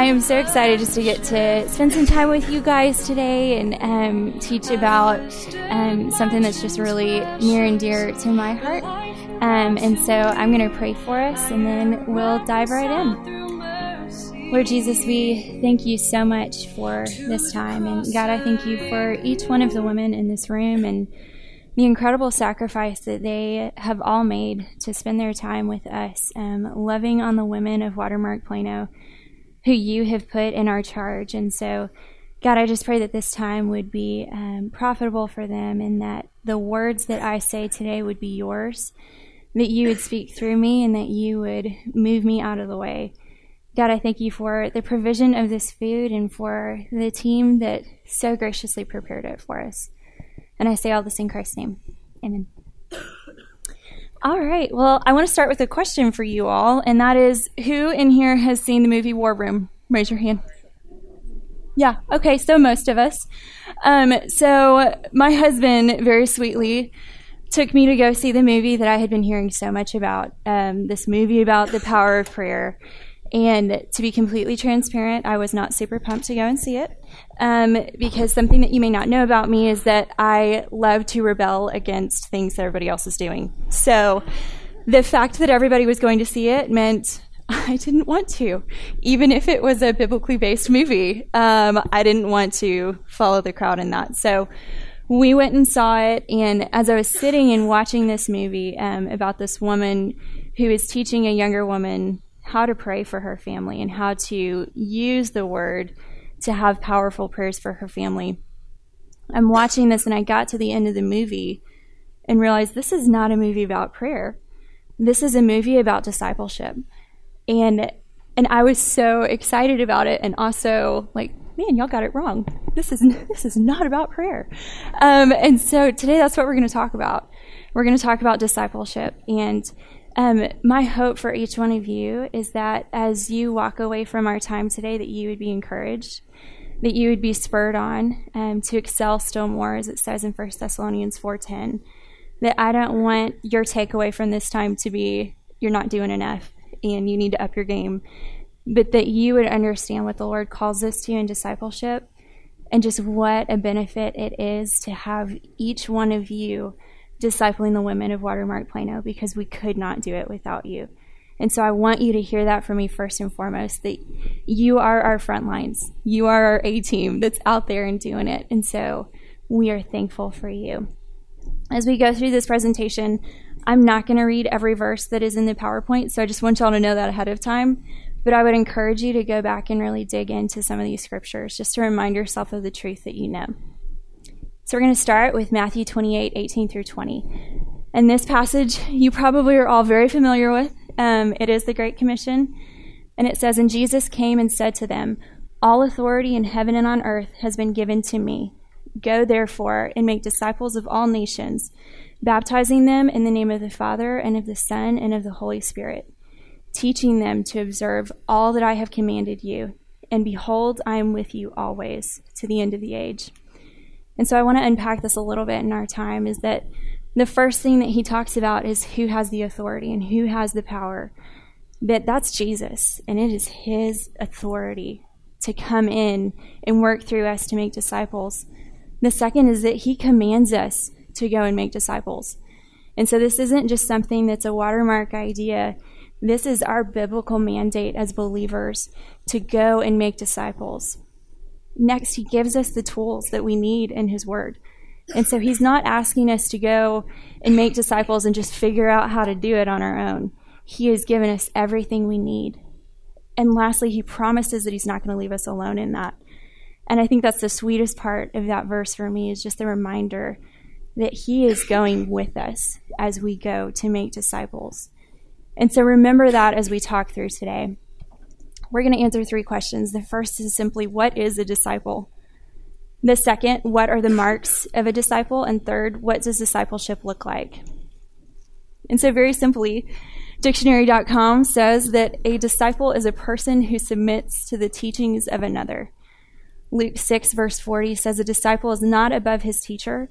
I am so excited just to get to spend some time with you guys today and um, teach about um, something that's just really near and dear to my heart. Um, and so I'm going to pray for us and then we'll dive right in. Lord Jesus, we thank you so much for this time. And God, I thank you for each one of the women in this room and the incredible sacrifice that they have all made to spend their time with us, um, loving on the women of Watermark Plano who you have put in our charge. And so, God, I just pray that this time would be um, profitable for them and that the words that I say today would be yours, that you would speak through me and that you would move me out of the way. God, I thank you for the provision of this food and for the team that so graciously prepared it for us. And I say all this in Christ's name. Amen. All right. Well, I want to start with a question for you all, and that is who in here has seen the movie War Room? Raise your hand. Yeah. Okay. So most of us. Um, so my husband very sweetly took me to go see the movie that I had been hearing so much about. Um, this movie about the power of prayer. And to be completely transparent, I was not super pumped to go and see it um, because something that you may not know about me is that I love to rebel against things that everybody else is doing. So the fact that everybody was going to see it meant I didn't want to, even if it was a biblically based movie. Um, I didn't want to follow the crowd in that. So we went and saw it, and as I was sitting and watching this movie um, about this woman who is teaching a younger woman how to pray for her family and how to use the word to have powerful prayers for her family. I'm watching this and I got to the end of the movie and realized this is not a movie about prayer. This is a movie about discipleship. And and I was so excited about it and also like man, y'all got it wrong. This is this is not about prayer. Um, and so today, that's what we're going to talk about. We're going to talk about discipleship, and um, my hope for each one of you is that as you walk away from our time today, that you would be encouraged, that you would be spurred on um, to excel still more, as it says in 1 Thessalonians 4.10, that I don't want your takeaway from this time to be you're not doing enough and you need to up your game, but that you would understand what the Lord calls us to in discipleship and just what a benefit it is to have each one of you – discipling the women of Watermark Plano because we could not do it without you. And so I want you to hear that from me first and foremost that you are our front lines. You are our A team that's out there and doing it. And so we are thankful for you. As we go through this presentation, I'm not going to read every verse that is in the PowerPoint, so I just want y'all to know that ahead of time. But I would encourage you to go back and really dig into some of these scriptures just to remind yourself of the truth that you know. So we're going to start with Matthew 28 18 through 20. And this passage you probably are all very familiar with. Um, it is the Great Commission. And it says, And Jesus came and said to them, All authority in heaven and on earth has been given to me. Go therefore and make disciples of all nations, baptizing them in the name of the Father and of the Son and of the Holy Spirit, teaching them to observe all that I have commanded you. And behold, I am with you always to the end of the age. And so I want to unpack this a little bit in our time is that the first thing that he talks about is who has the authority and who has the power. That that's Jesus, and it is his authority to come in and work through us to make disciples. The second is that he commands us to go and make disciples. And so this isn't just something that's a watermark idea. This is our biblical mandate as believers to go and make disciples. Next, he gives us the tools that we need in his word. And so he's not asking us to go and make disciples and just figure out how to do it on our own. He has given us everything we need. And lastly, he promises that he's not going to leave us alone in that. And I think that's the sweetest part of that verse for me is just the reminder that he is going with us as we go to make disciples. And so remember that as we talk through today we're going to answer three questions. The first is simply, what is a disciple? The second, what are the marks of a disciple? And third, what does discipleship look like? And so, very simply, dictionary.com says that a disciple is a person who submits to the teachings of another. Luke 6, verse 40 says, A disciple is not above his teacher,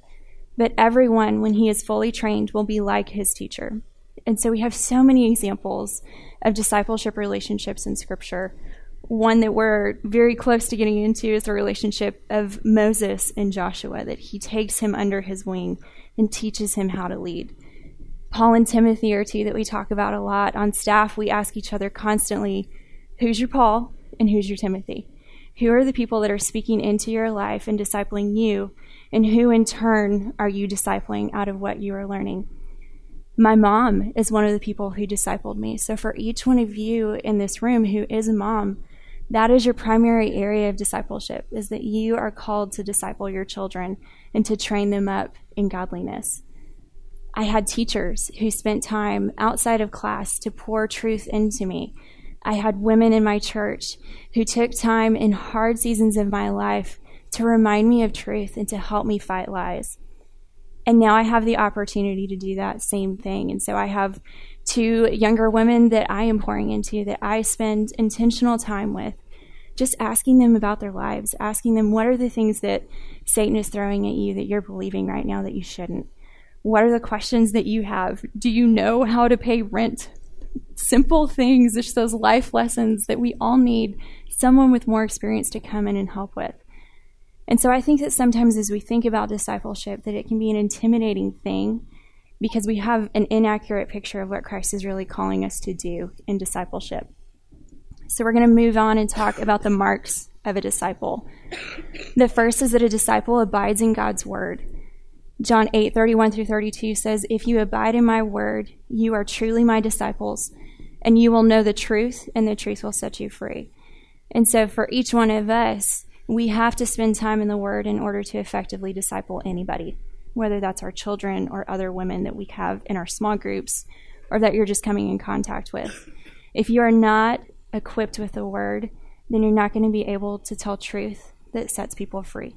but everyone, when he is fully trained, will be like his teacher. And so we have so many examples of discipleship relationships in Scripture one that we're very close to getting into is the relationship of Moses and Joshua, that he takes him under his wing and teaches him how to lead. Paul and Timothy are two that we talk about a lot. On staff, we ask each other constantly who's your Paul and who's your Timothy? Who are the people that are speaking into your life and discipling you? And who in turn are you discipling out of what you are learning? My mom is one of the people who discipled me. So, for each one of you in this room who is a mom, that is your primary area of discipleship is that you are called to disciple your children and to train them up in godliness. I had teachers who spent time outside of class to pour truth into me. I had women in my church who took time in hard seasons of my life to remind me of truth and to help me fight lies. And now I have the opportunity to do that same thing. And so I have two younger women that I am pouring into that I spend intentional time with, just asking them about their lives, asking them what are the things that Satan is throwing at you that you're believing right now that you shouldn't. What are the questions that you have? Do you know how to pay rent? Simple things, just those life lessons that we all need someone with more experience to come in and help with. And so I think that sometimes as we think about discipleship, that it can be an intimidating thing because we have an inaccurate picture of what Christ is really calling us to do in discipleship. So we're going to move on and talk about the marks of a disciple. The first is that a disciple abides in God's word. John 8, 31 through 32 says, If you abide in my word, you are truly my disciples, and you will know the truth, and the truth will set you free. And so for each one of us, we have to spend time in the Word in order to effectively disciple anybody, whether that's our children or other women that we have in our small groups or that you're just coming in contact with. If you are not equipped with the Word, then you're not going to be able to tell truth that sets people free.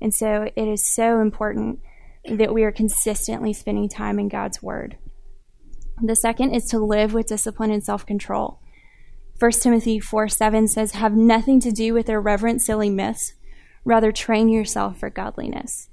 And so it is so important that we are consistently spending time in God's Word. The second is to live with discipline and self control. 1 Timothy 4 7 says, Have nothing to do with irreverent, silly myths. Rather, train yourself for godliness.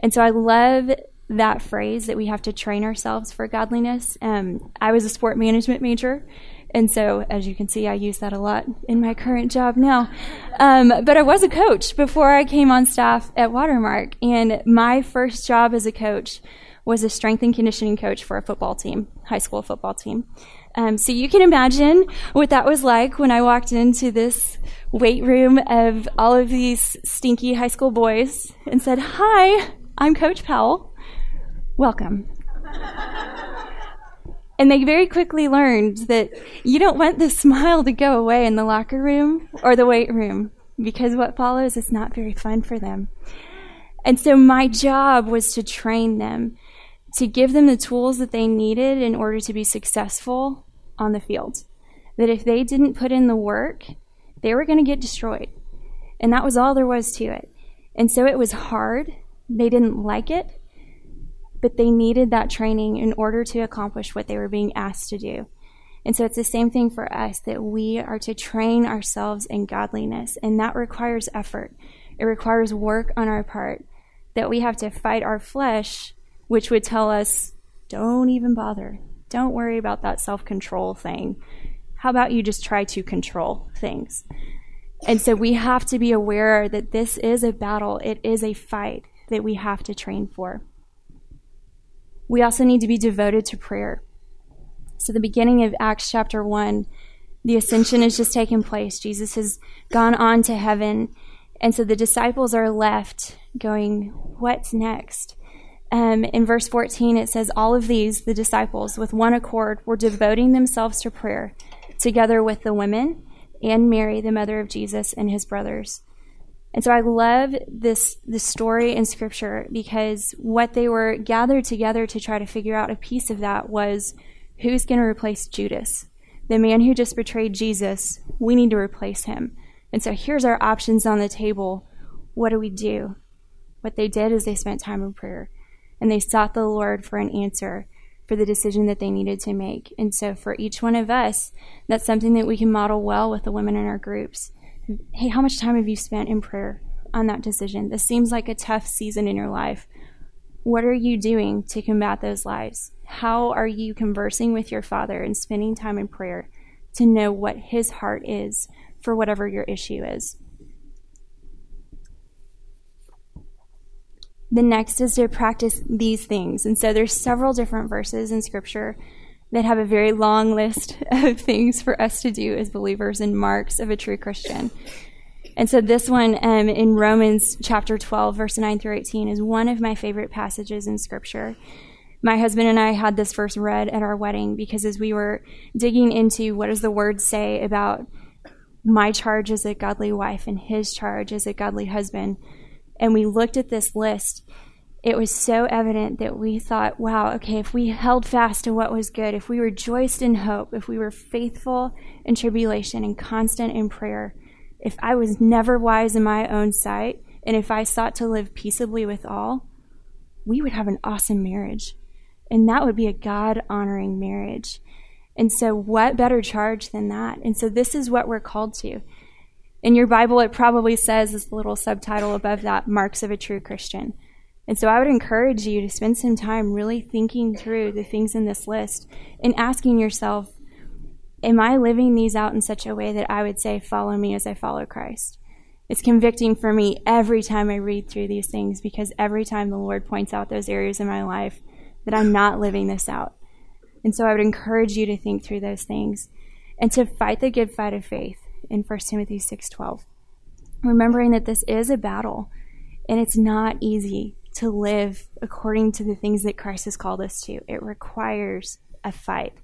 And so I love that phrase that we have to train ourselves for godliness. Um, I was a sport management major. And so, as you can see, I use that a lot in my current job now. Um, but I was a coach before I came on staff at Watermark. And my first job as a coach was a strength and conditioning coach for a football team, high school football team. Um, so you can imagine what that was like when I walked into this weight room of all of these stinky high school boys and said, Hi, I'm Coach Powell. Welcome. and they very quickly learned that you don't want the smile to go away in the locker room or the weight room because what follows is not very fun for them. And so my job was to train them to give them the tools that they needed in order to be successful on the field. That if they didn't put in the work, they were going to get destroyed. And that was all there was to it. And so it was hard. They didn't like it, but they needed that training in order to accomplish what they were being asked to do. And so it's the same thing for us that we are to train ourselves in godliness, and that requires effort. It requires work on our part, that we have to fight our flesh which would tell us, don't even bother. Don't worry about that self control thing. How about you just try to control things? And so we have to be aware that this is a battle, it is a fight that we have to train for. We also need to be devoted to prayer. So, the beginning of Acts chapter 1, the ascension has just taken place. Jesus has gone on to heaven. And so the disciples are left going, What's next? Um, in verse 14, it says, All of these, the disciples, with one accord, were devoting themselves to prayer, together with the women and Mary, the mother of Jesus, and his brothers. And so I love this, this story in Scripture because what they were gathered together to try to figure out a piece of that was who's going to replace Judas? The man who just betrayed Jesus, we need to replace him. And so here's our options on the table. What do we do? What they did is they spent time in prayer and they sought the Lord for an answer for the decision that they needed to make. And so for each one of us, that's something that we can model well with the women in our groups. Hey, how much time have you spent in prayer on that decision? This seems like a tough season in your life. What are you doing to combat those lies? How are you conversing with your Father and spending time in prayer to know what His heart is for whatever your issue is. The next is to practice these things. And so there's several different verses in scripture that have a very long list of things for us to do as believers and marks of a true Christian. And so this one um, in Romans chapter 12, verse 9 through 18, is one of my favorite passages in scripture. My husband and I had this verse read at our wedding because as we were digging into what does the word say about my charge as a godly wife and his charge as a godly husband, and we looked at this list, it was so evident that we thought, wow, okay, if we held fast to what was good, if we rejoiced in hope, if we were faithful in tribulation and constant in prayer, if I was never wise in my own sight, and if I sought to live peaceably with all, we would have an awesome marriage. And that would be a God honoring marriage. And so, what better charge than that? And so, this is what we're called to. In your Bible, it probably says this little subtitle above that marks of a true Christian. And so, I would encourage you to spend some time really thinking through the things in this list and asking yourself, Am I living these out in such a way that I would say, Follow me as I follow Christ? It's convicting for me every time I read through these things because every time the Lord points out those areas in my life that I'm not living this out. And so I would encourage you to think through those things and to fight the good fight of faith in 1 Timothy 6:12. Remembering that this is a battle and it's not easy to live according to the things that Christ has called us to. It requires a fight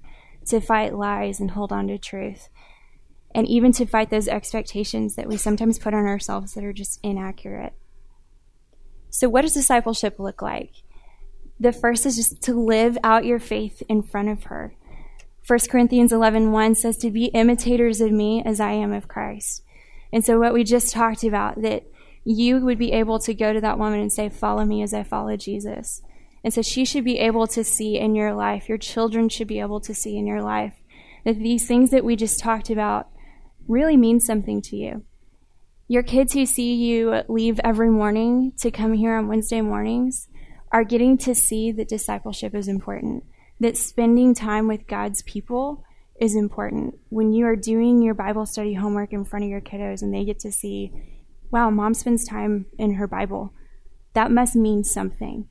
to fight lies and hold on to truth. And even to fight those expectations that we sometimes put on ourselves that are just inaccurate. So, what does discipleship look like? The first is just to live out your faith in front of her. 1 Corinthians 11 1 says to be imitators of me as I am of Christ. And so, what we just talked about, that you would be able to go to that woman and say, Follow me as I follow Jesus. And so, she should be able to see in your life, your children should be able to see in your life, that these things that we just talked about really mean something to you. Your kids who see you leave every morning to come here on Wednesday mornings, are getting to see that discipleship is important, that spending time with God's people is important. When you are doing your Bible study homework in front of your kiddos and they get to see, wow, mom spends time in her Bible, that must mean something.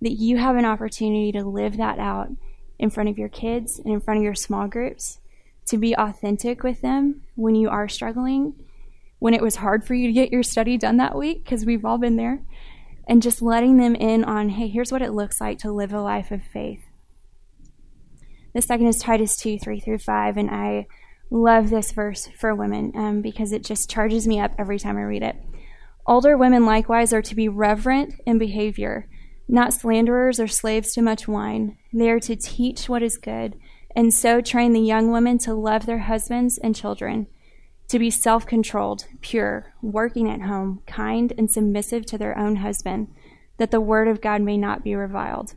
That you have an opportunity to live that out in front of your kids and in front of your small groups, to be authentic with them when you are struggling, when it was hard for you to get your study done that week, because we've all been there and just letting them in on, hey, here's what it looks like to live a life of faith. The second is Titus 2 3 through 5, and I love this verse for women um, because it just charges me up every time I read it. Older women likewise are to be reverent in behavior, not slanderers or slaves to much wine. They are to teach what is good, and so train the young women to love their husbands and children to be self controlled, pure, working at home, kind, and submissive to their own husband, that the word of God may not be reviled.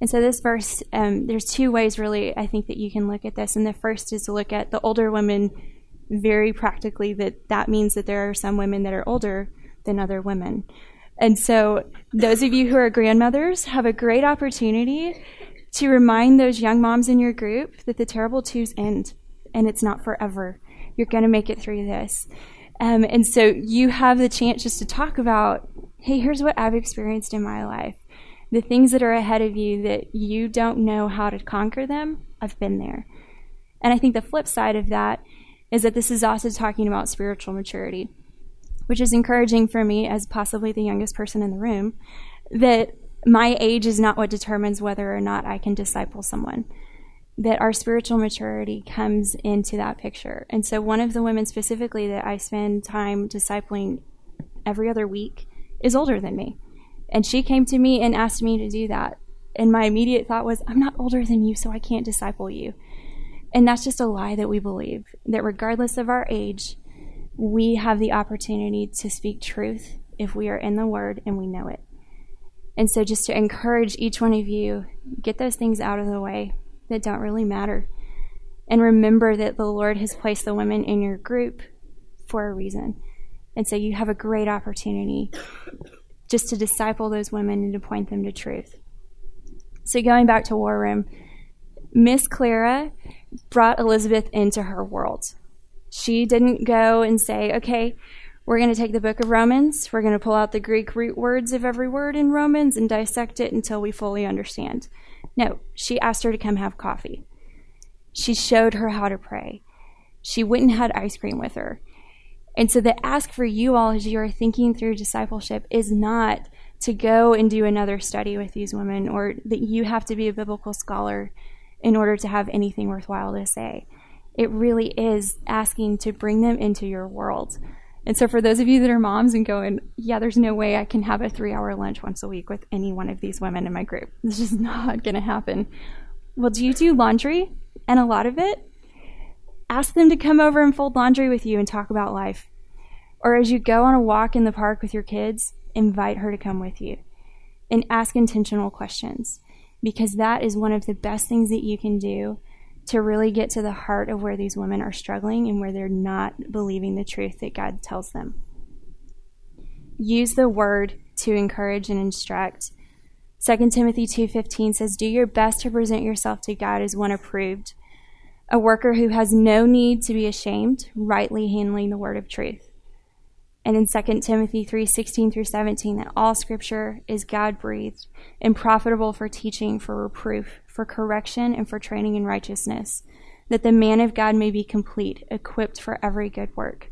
And so, this verse, um, there's two ways really I think that you can look at this. And the first is to look at the older women very practically, that that means that there are some women that are older than other women. And so, those of you who are grandmothers have a great opportunity to remind those young moms in your group that the terrible twos end and it's not forever you're going to make it through this. Um, and so you have the chance just to talk about, hey, here's what I've experienced in my life. The things that are ahead of you that you don't know how to conquer them, I've been there. And I think the flip side of that is that this is also talking about spiritual maturity, which is encouraging for me as possibly the youngest person in the room, that my age is not what determines whether or not I can disciple someone that our spiritual maturity comes into that picture. And so, one of the women specifically that I spend time discipling every other week is older than me. And she came to me and asked me to do that. And my immediate thought was, I'm not older than you, so I can't disciple you. And that's just a lie that we believe that regardless of our age, we have the opportunity to speak truth if we are in the Word and we know it. And so, just to encourage each one of you, get those things out of the way that don't really matter. And remember that the Lord has placed the women in your group for a reason. And so you have a great opportunity just to disciple those women and to point them to truth. So going back to War Room, Miss Clara brought Elizabeth into her world. She didn't go and say, okay, we're going to take the book of Romans, we're going to pull out the Greek root words of every word in Romans and dissect it until we fully understand. No, she asked her to come have coffee. She showed her how to pray. She went and had ice cream with her. And so the ask for you all as you are thinking through discipleship is not to go and do another study with these women or that you have to be a biblical scholar in order to have anything worthwhile to say. It really is asking to bring them into your world. And so, for those of you that are moms and going, yeah, there's no way I can have a three hour lunch once a week with any one of these women in my group. This is not going to happen. Well, do you do laundry? And a lot of it? Ask them to come over and fold laundry with you and talk about life. Or as you go on a walk in the park with your kids, invite her to come with you and ask intentional questions because that is one of the best things that you can do to really get to the heart of where these women are struggling and where they're not believing the truth that God tells them. Use the word to encourage and instruct. 2 Timothy 2:15 says, "Do your best to present yourself to God as one approved, a worker who has no need to be ashamed, rightly handling the word of truth." And in 2 Timothy 3:16 through 17 that all scripture is God-breathed and profitable for teaching, for reproof, for correction, and for training in righteousness, that the man of God may be complete, equipped for every good work.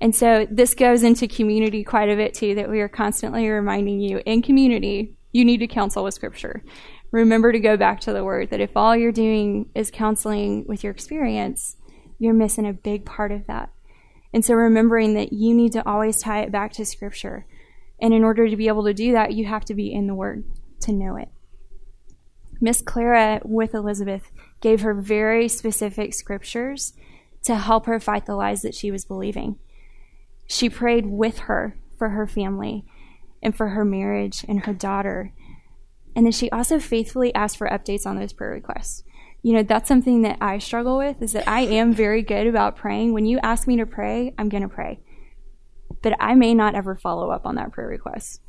And so this goes into community quite a bit too, that we are constantly reminding you in community, you need to counsel with scripture. Remember to go back to the word that if all you're doing is counseling with your experience, you're missing a big part of that. And so remembering that you need to always tie it back to scripture. And in order to be able to do that, you have to be in the word to know it. Miss Clara with Elizabeth gave her very specific scriptures to help her fight the lies that she was believing. She prayed with her for her family and for her marriage and her daughter. And then she also faithfully asked for updates on those prayer requests. You know, that's something that I struggle with is that I am very good about praying. When you ask me to pray, I'm going to pray. But I may not ever follow up on that prayer request.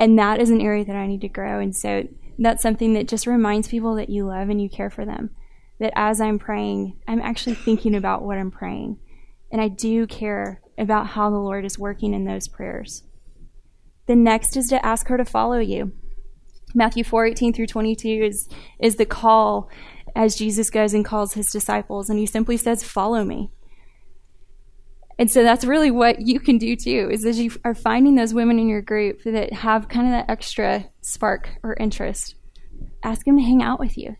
And that is an area that I need to grow. And so that's something that just reminds people that you love and you care for them. That as I'm praying, I'm actually thinking about what I'm praying. And I do care about how the Lord is working in those prayers. The next is to ask her to follow you. Matthew 4 18 through 22 is, is the call as Jesus goes and calls his disciples, and he simply says, Follow me. And so that's really what you can do too, is as you are finding those women in your group that have kind of that extra spark or interest, ask them to hang out with you.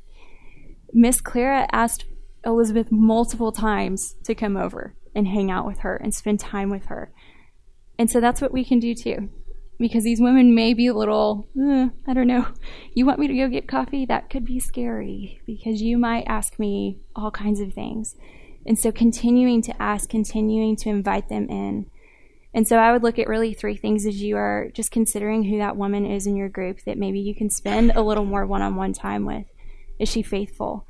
Miss Clara asked Elizabeth multiple times to come over and hang out with her and spend time with her. And so that's what we can do too. Because these women may be a little, uh, I don't know, you want me to go get coffee? That could be scary because you might ask me all kinds of things. And so continuing to ask, continuing to invite them in. And so I would look at really three things as you are just considering who that woman is in your group that maybe you can spend a little more one on one time with. Is she faithful?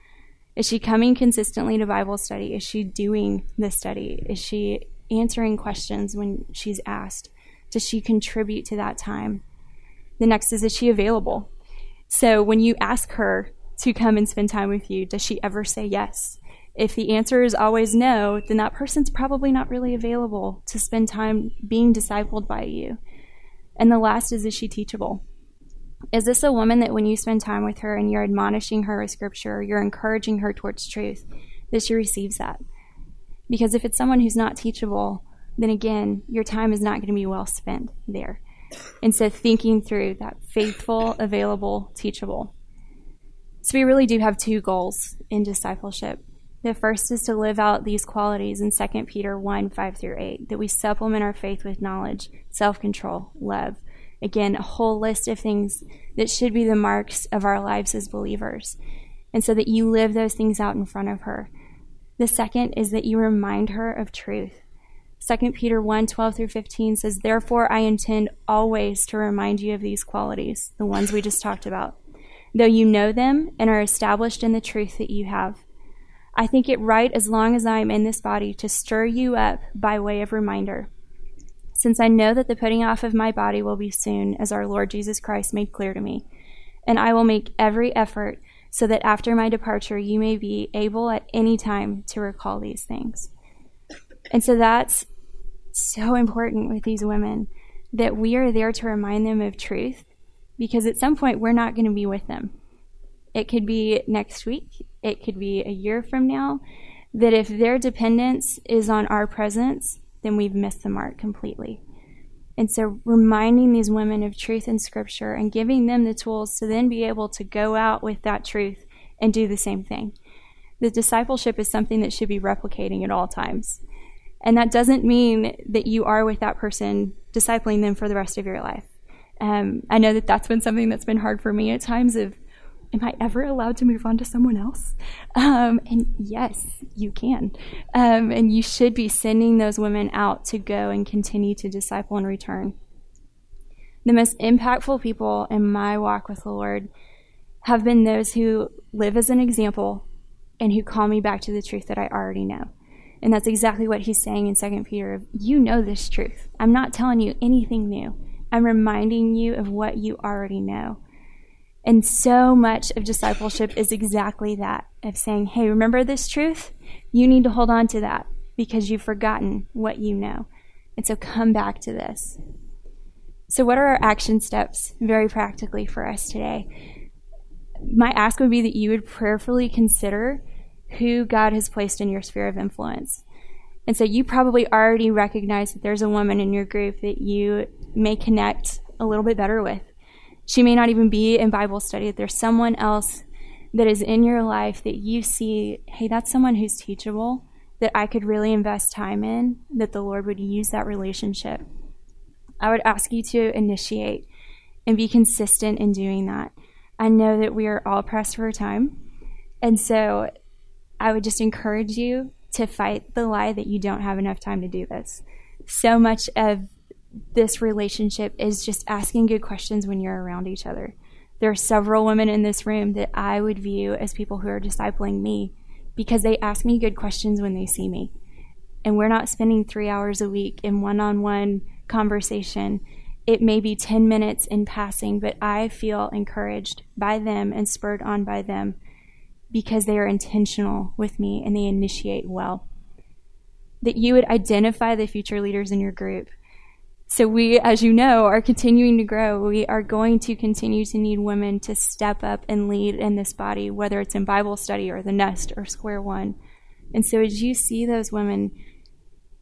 Is she coming consistently to Bible study? Is she doing the study? Is she answering questions when she's asked? Does she contribute to that time? The next is, is she available? So when you ask her to come and spend time with you, does she ever say yes? If the answer is always no, then that person's probably not really available to spend time being discipled by you. And the last is, is she teachable? Is this a woman that when you spend time with her and you're admonishing her with scripture, you're encouraging her towards truth, that she receives that? Because if it's someone who's not teachable, then again, your time is not going to be well spent there. And so thinking through that faithful, available, teachable. So we really do have two goals in discipleship. The first is to live out these qualities in 2 Peter 1 5 through 8, that we supplement our faith with knowledge, self control, love. Again, a whole list of things that should be the marks of our lives as believers. And so that you live those things out in front of her. The second is that you remind her of truth. 2 Peter 1 12 through 15 says, Therefore I intend always to remind you of these qualities, the ones we just talked about, though you know them and are established in the truth that you have. I think it right as long as I am in this body to stir you up by way of reminder. Since I know that the putting off of my body will be soon, as our Lord Jesus Christ made clear to me, and I will make every effort so that after my departure you may be able at any time to recall these things. And so that's so important with these women that we are there to remind them of truth because at some point we're not going to be with them. It could be next week, it could be a year from now. That if their dependence is on our presence, then we've missed the mark completely. And so, reminding these women of truth in Scripture and giving them the tools to then be able to go out with that truth and do the same thing. The discipleship is something that should be replicating at all times. And that doesn't mean that you are with that person discipling them for the rest of your life. Um, I know that that's been something that's been hard for me at times of, am I ever allowed to move on to someone else? Um, and yes, you can. Um, and you should be sending those women out to go and continue to disciple and return. The most impactful people in my walk with the Lord have been those who live as an example and who call me back to the truth that I already know. And that's exactly what he's saying in 2 Peter. You know this truth. I'm not telling you anything new. I'm reminding you of what you already know. And so much of discipleship is exactly that of saying, hey, remember this truth? You need to hold on to that because you've forgotten what you know. And so come back to this. So, what are our action steps very practically for us today? My ask would be that you would prayerfully consider who God has placed in your sphere of influence. And so you probably already recognize that there's a woman in your group that you may connect a little bit better with. She may not even be in Bible study. There's someone else that is in your life that you see, hey, that's someone who's teachable, that I could really invest time in, that the Lord would use that relationship. I would ask you to initiate and be consistent in doing that. I know that we are all pressed for time. And so I would just encourage you to fight the lie that you don't have enough time to do this. So much of this relationship is just asking good questions when you're around each other. There are several women in this room that I would view as people who are discipling me because they ask me good questions when they see me. And we're not spending three hours a week in one on one conversation. It may be 10 minutes in passing, but I feel encouraged by them and spurred on by them because they are intentional with me and they initiate well. That you would identify the future leaders in your group. So, we, as you know, are continuing to grow. We are going to continue to need women to step up and lead in this body, whether it's in Bible study or the nest or square one. And so, as you see those women,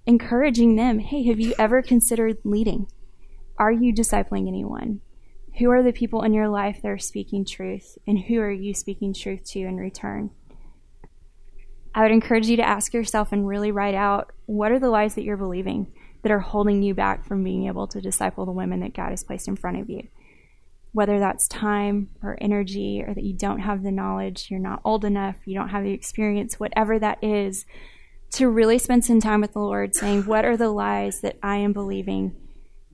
encouraging them, hey, have you ever considered leading? Are you discipling anyone? Who are the people in your life that are speaking truth, and who are you speaking truth to in return? I would encourage you to ask yourself and really write out what are the lies that you're believing that are holding you back from being able to disciple the women that God has placed in front of you. Whether that's time or energy, or that you don't have the knowledge, you're not old enough, you don't have the experience, whatever that is, to really spend some time with the Lord saying, What are the lies that I am believing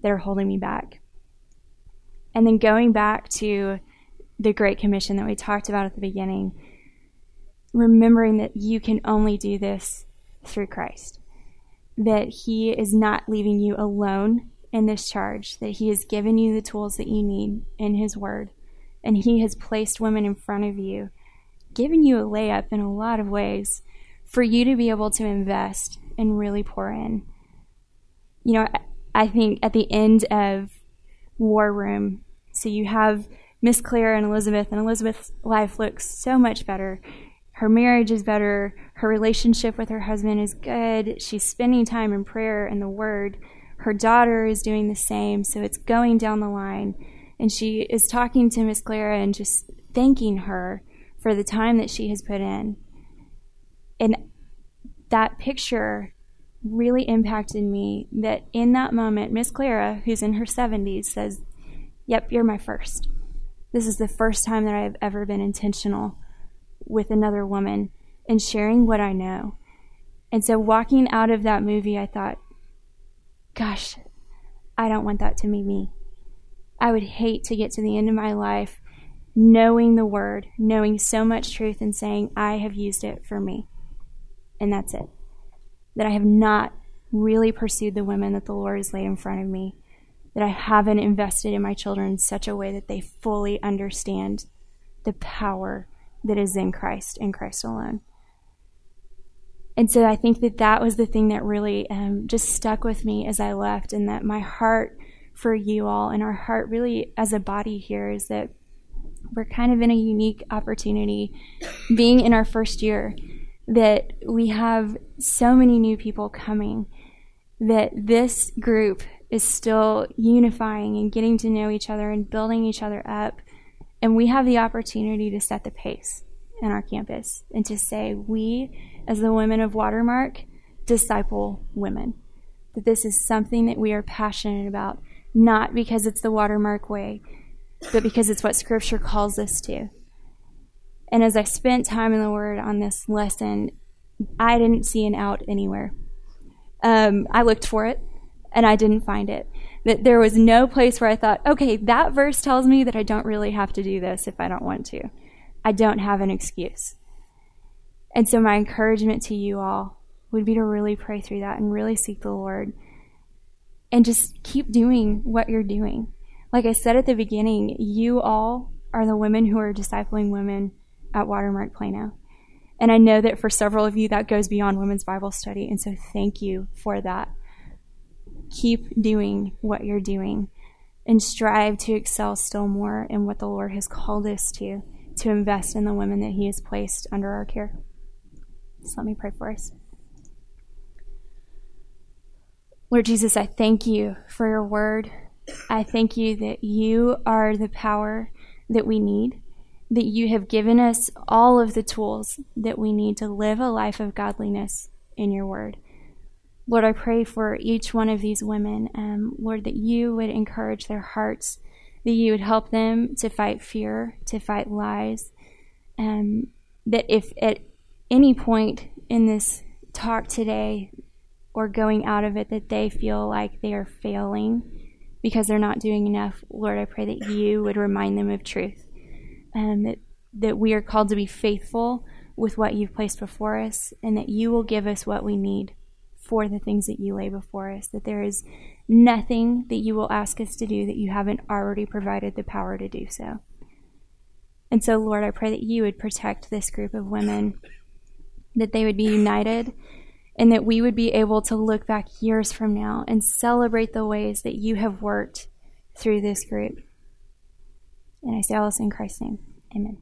that are holding me back? And then going back to the Great Commission that we talked about at the beginning, remembering that you can only do this through Christ, that He is not leaving you alone in this charge, that He has given you the tools that you need in His Word, and He has placed women in front of you, giving you a layup in a lot of ways for you to be able to invest and really pour in. You know, I think at the end of war room. So you have Miss Claire and Elizabeth, and Elizabeth's life looks so much better. Her marriage is better. Her relationship with her husband is good. She's spending time in prayer and the Word. Her daughter is doing the same. So it's going down the line. And she is talking to Miss Clara and just thanking her for the time that she has put in. And that picture really impacted me that in that moment, Miss Clara, who's in her 70s, says, Yep, you're my first. This is the first time that I've ever been intentional with another woman and sharing what I know. And so, walking out of that movie, I thought, gosh, I don't want that to be me. I would hate to get to the end of my life knowing the word, knowing so much truth, and saying, I have used it for me. And that's it that I have not really pursued the women that the Lord has laid in front of me, that I haven't invested in my children in such a way that they fully understand the power that is in Christ, in Christ alone. And so I think that that was the thing that really um, just stuck with me as I left, and that my heart for you all and our heart really as a body here is that we're kind of in a unique opportunity being in our first year that we have so many new people coming that this group is still unifying and getting to know each other and building each other up and we have the opportunity to set the pace in our campus and to say we as the women of watermark disciple women that this is something that we are passionate about not because it's the watermark way, but because it's what Scripture calls us to. And as I spent time in the Word on this lesson, I didn't see an out anywhere. Um, I looked for it, and I didn't find it. That there was no place where I thought, okay, that verse tells me that I don't really have to do this if I don't want to. I don't have an excuse. And so, my encouragement to you all would be to really pray through that and really seek the Lord and just keep doing what you're doing. Like I said at the beginning, you all are the women who are discipling women at Watermark Plano. And I know that for several of you, that goes beyond women's Bible study. And so thank you for that. Keep doing what you're doing and strive to excel still more in what the Lord has called us to, to invest in the women that He has placed under our care. So let me pray for us. Lord Jesus, I thank you for your word. I thank you that you are the power that we need, that you have given us all of the tools that we need to live a life of godliness in your word. Lord, I pray for each one of these women, um, Lord, that you would encourage their hearts, that you would help them to fight fear, to fight lies, um, that if at any point in this talk today or going out of it that they feel like they are failing because they're not doing enough, Lord, I pray that you would remind them of truth and that, that we are called to be faithful with what you've placed before us and that you will give us what we need for the things that you lay before us, that there is nothing that you will ask us to do that you haven't already provided the power to do so. And so, Lord, I pray that you would protect this group of women, that they would be united and that we would be able to look back years from now and celebrate the ways that you have worked through this group. And I say all this in Christ's name. Amen.